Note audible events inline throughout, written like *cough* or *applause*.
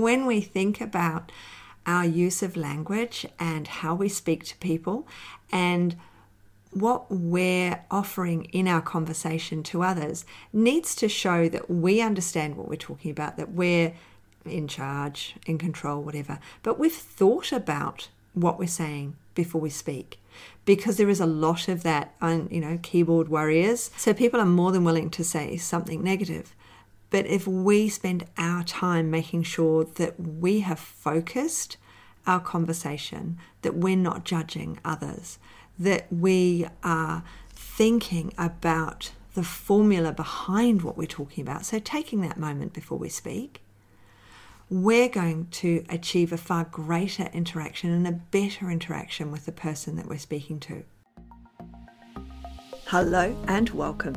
when we think about our use of language and how we speak to people and what we're offering in our conversation to others needs to show that we understand what we're talking about, that we're in charge, in control, whatever. But we've thought about what we're saying before we speak because there is a lot of that on you know keyboard warriors so people are more than willing to say something negative but if we spend our time making sure that we have focused our conversation that we're not judging others that we are thinking about the formula behind what we're talking about so taking that moment before we speak we're going to achieve a far greater interaction and a better interaction with the person that we're speaking to. Hello and welcome.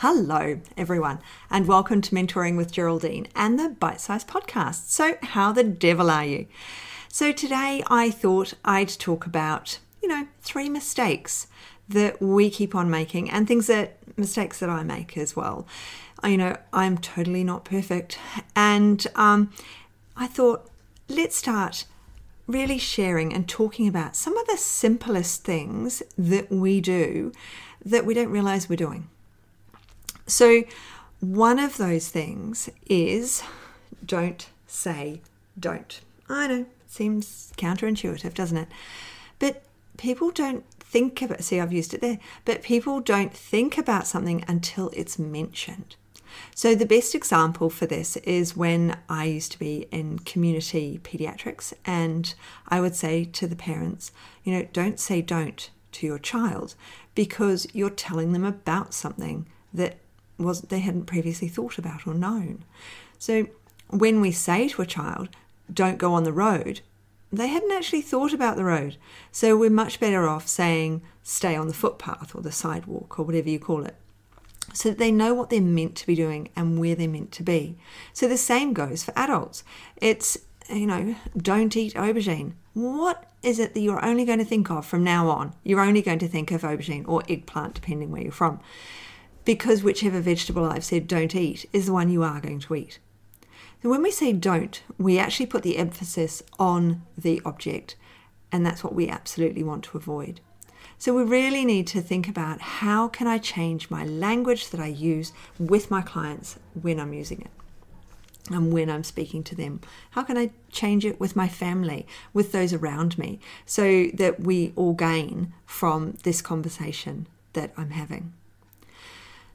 Hello, everyone, and welcome to Mentoring with Geraldine and the Bite Size Podcast. So, how the devil are you? So, today I thought I'd talk about, you know, three mistakes that we keep on making and things that mistakes that I make as well. You know, I'm totally not perfect. And um, I thought, let's start really sharing and talking about some of the simplest things that we do that we don't realize we're doing. So, one of those things is don't say don't. I know, it seems counterintuitive, doesn't it? But people don't think about it. see I've used it there, but people don't think about something until it's mentioned. So the best example for this is when I used to be in community pediatrics and I would say to the parents, you know, don't say don't to your child because you're telling them about something that was they hadn't previously thought about or known. So when we say to a child, don't go on the road, they hadn't actually thought about the road. So we're much better off saying stay on the footpath or the sidewalk or whatever you call it. So that they know what they're meant to be doing and where they're meant to be. So the same goes for adults. It's, you know, don't eat aubergine. What is it that you're only going to think of from now on? You're only going to think of aubergine or eggplant, depending where you're from. Because whichever vegetable I've said don't eat is the one you are going to eat. So when we say don't, we actually put the emphasis on the object, and that's what we absolutely want to avoid. So we really need to think about how can I change my language that I use with my clients when I'm using it and when I'm speaking to them. How can I change it with my family, with those around me, so that we all gain from this conversation that I'm having?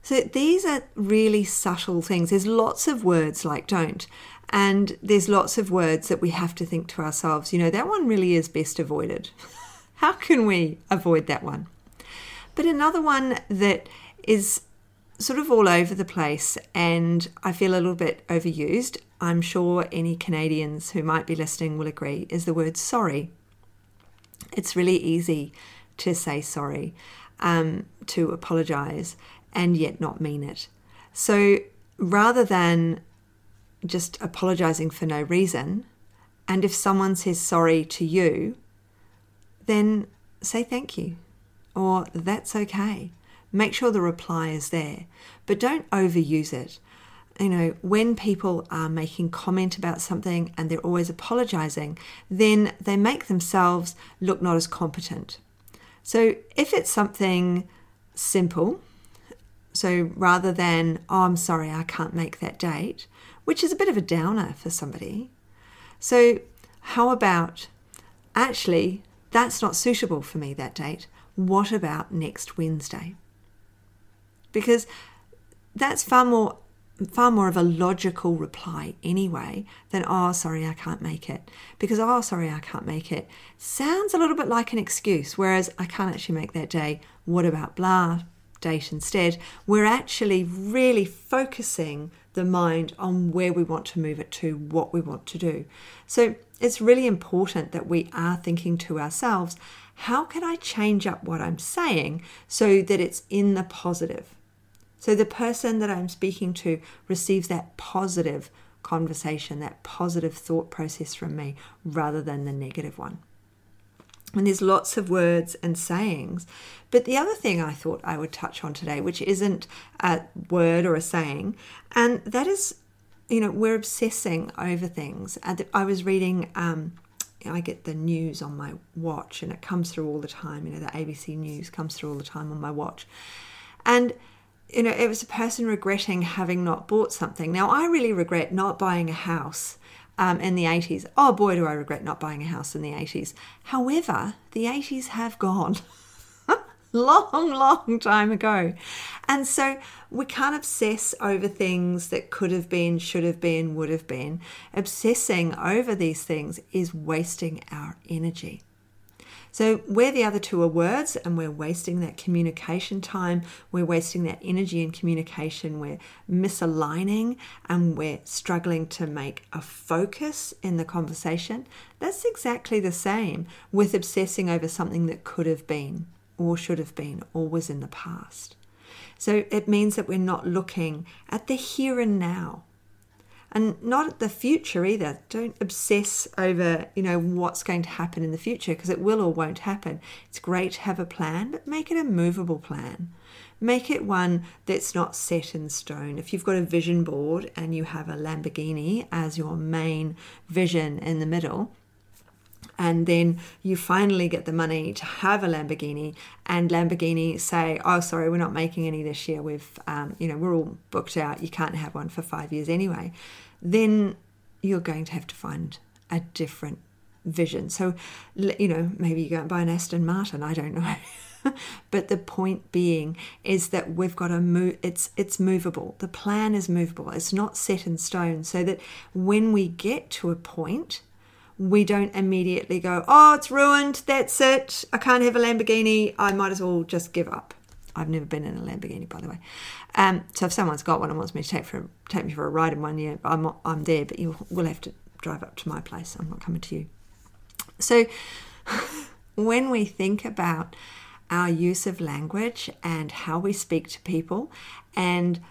So these are really subtle things. There's lots of words like don't, and there's lots of words that we have to think to ourselves, you know, that one really is best avoided. *laughs* How can we avoid that one? But another one that is sort of all over the place and I feel a little bit overused, I'm sure any Canadians who might be listening will agree, is the word sorry. It's really easy to say sorry, um, to apologize, and yet not mean it. So rather than just apologizing for no reason, and if someone says sorry to you, then say thank you or that's okay. Make sure the reply is there, but don't overuse it. You know, when people are making comment about something and they're always apologizing, then they make themselves look not as competent. So if it's something simple, so rather than, oh, I'm sorry, I can't make that date, which is a bit of a downer for somebody. So, how about, actually, that's not suitable for me that date. What about next Wednesday? Because that's far more far more of a logical reply anyway than oh sorry I can't make it because oh sorry I can't make it sounds a little bit like an excuse whereas I can't actually make that day what about blah date instead, we're actually really focusing the mind on where we want to move it to, what we want to do. So it's really important that we are thinking to ourselves, how can I change up what I'm saying so that it's in the positive? So the person that I'm speaking to receives that positive conversation, that positive thought process from me rather than the negative one. And there's lots of words and sayings. But the other thing I thought I would touch on today, which isn't a word or a saying, and that is, you know, we're obsessing over things. I was reading, um, I get the news on my watch and it comes through all the time. You know, the ABC News comes through all the time on my watch. And you know, it was a person regretting having not bought something. Now, I really regret not buying a house um, in the 80s. Oh boy, do I regret not buying a house in the 80s. However, the 80s have gone. *laughs* long, long time ago. And so we can't obsess over things that could have been, should have been, would have been. Obsessing over these things is wasting our energy. So, where the other two are words and we're wasting that communication time, we're wasting that energy in communication, we're misaligning and we're struggling to make a focus in the conversation, that's exactly the same with obsessing over something that could have been or should have been or was in the past. So, it means that we're not looking at the here and now and not the future either. Don't obsess over, you know, what's going to happen in the future because it will or won't happen. It's great to have a plan, but make it a movable plan. Make it one that's not set in stone. If you've got a vision board and you have a Lamborghini as your main vision in the middle, and then you finally get the money to have a Lamborghini, and Lamborghini say, "Oh, sorry, we're not making any this year. We've, um, you know, we're all booked out. You can't have one for five years anyway." Then you're going to have to find a different vision. So, you know, maybe you go and buy an Aston Martin. I don't *laughs* know. but the point being is that we've got to move it's it's movable the plan is movable it's not set in stone so that when we get to a point we don't immediately go, oh, it's ruined, that's it, I can't have a Lamborghini, I might as well just give up. I've never been in a Lamborghini, by the way. Um, so if someone's got one and wants me to take for take me for a ride in one year, I'm I'm there, but you will have to drive up to my place. I'm not coming to you. So *laughs* when we think about our use of language and how we speak to people and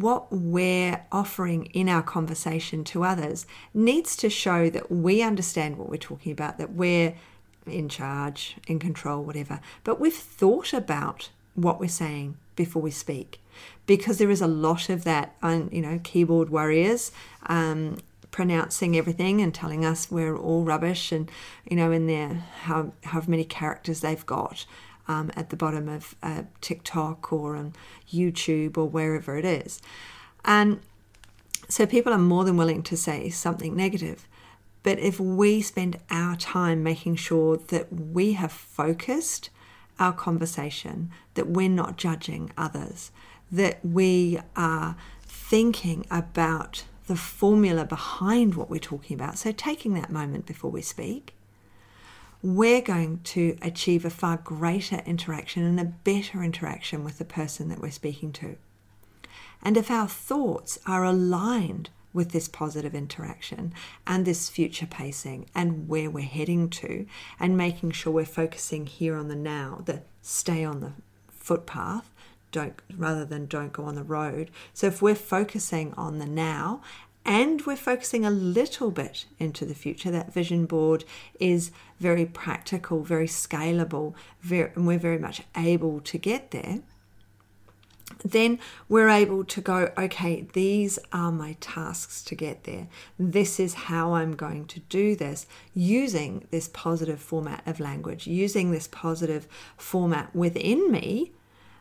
what we're offering in our conversation to others needs to show that we understand what we're talking about, that we're in charge, in control, whatever. But we've thought about what we're saying before we speak because there is a lot of that, you know, keyboard warriors. Um, pronouncing everything and telling us we're all rubbish and you know in their how how many characters they've got um, at the bottom of uh, TikTok or on YouTube or wherever it is. And so people are more than willing to say something negative. But if we spend our time making sure that we have focused our conversation, that we're not judging others, that we are thinking about the formula behind what we're talking about. So, taking that moment before we speak, we're going to achieve a far greater interaction and a better interaction with the person that we're speaking to. And if our thoughts are aligned with this positive interaction and this future pacing and where we're heading to, and making sure we're focusing here on the now, the stay on the footpath, don't rather than don't go on the road. So if we're focusing on the now and we're focusing a little bit into the future. That vision board is very practical, very scalable, very, and we're very much able to get there. Then we're able to go, okay, these are my tasks to get there. This is how I'm going to do this using this positive format of language, using this positive format within me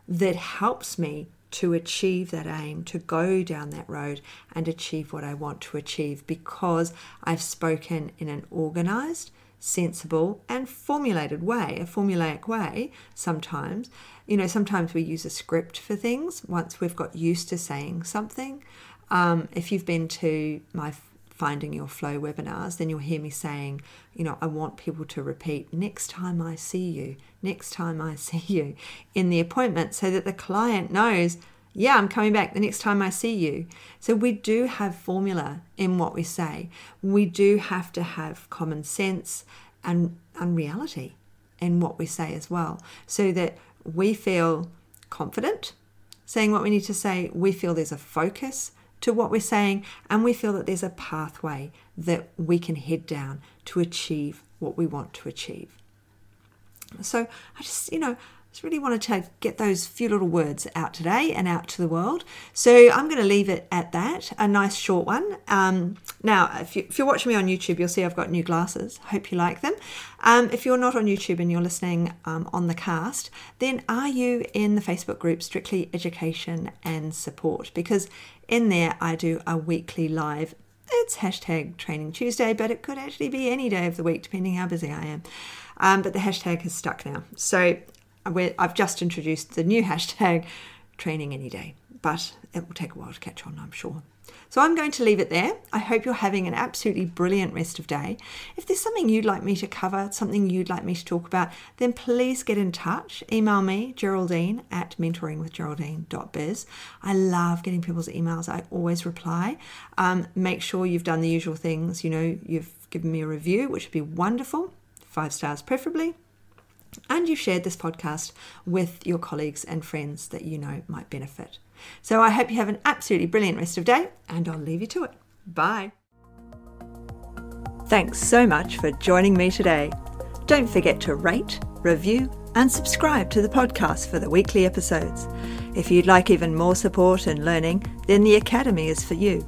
that helps me to achieve that aim, to go down that road and achieve what I want to achieve because I've spoken in an organized, sensible, and formulated way, a formulaic way sometimes. You know, sometimes we use a script for things once we've got used to saying something. Um, if you've been to my finding your flow webinars, then you'll hear me saying, you know, I want people to repeat next time I see you, next time I *laughs* see you in the appointment so that the client knows, Yeah, I'm coming back the next time I see you. So we do have formula in what we say. We do have to have common sense and, and reality in what we say as well, so that we feel confident saying what we need to say. We feel there's a focus to what we're saying, and we feel that there's a pathway that we can head down to achieve what we want to achieve. So I just, you know, just really wanted to get those few little words out today and out to the world. So I'm going to leave it at that, a nice short one. Um, now, if, you, are watching me on YouTube, you'll see I've got new glasses. Hope you like them. Um, if you're not on YouTube and you're listening um, on the cast, then are you in the Facebook group Strictly Education and Support? Because in there I do a weekly live it's hashtag training Tuesday, but it could actually be any day of the week, depending how busy I am. Um, but the hashtag has stuck now. So I've just introduced the new *laughs* hashtag training any day, but it will take a while to catch on, I'm sure. So I'm going to leave it there. I hope you're having an absolutely brilliant rest of day. If there's something you'd like me to cover, something you'd like me to talk about, then please get in touch. Email me, Geraldine at mentoringwithgeraldine.biz. I love getting people's emails. I always reply. Um, make sure you've done the usual things. You know, you've given me a review, which would be wonderful, five stars preferably and you've shared this podcast with your colleagues and friends that you know might benefit. So I hope you have an absolutely brilliant rest of day, and I'll leave you to it. Bye. Thanks so much for joining me today. Don't forget to rate, review, and subscribe to the podcast for the weekly episodes. If you'd like even more support and learning, then the Academy is for you.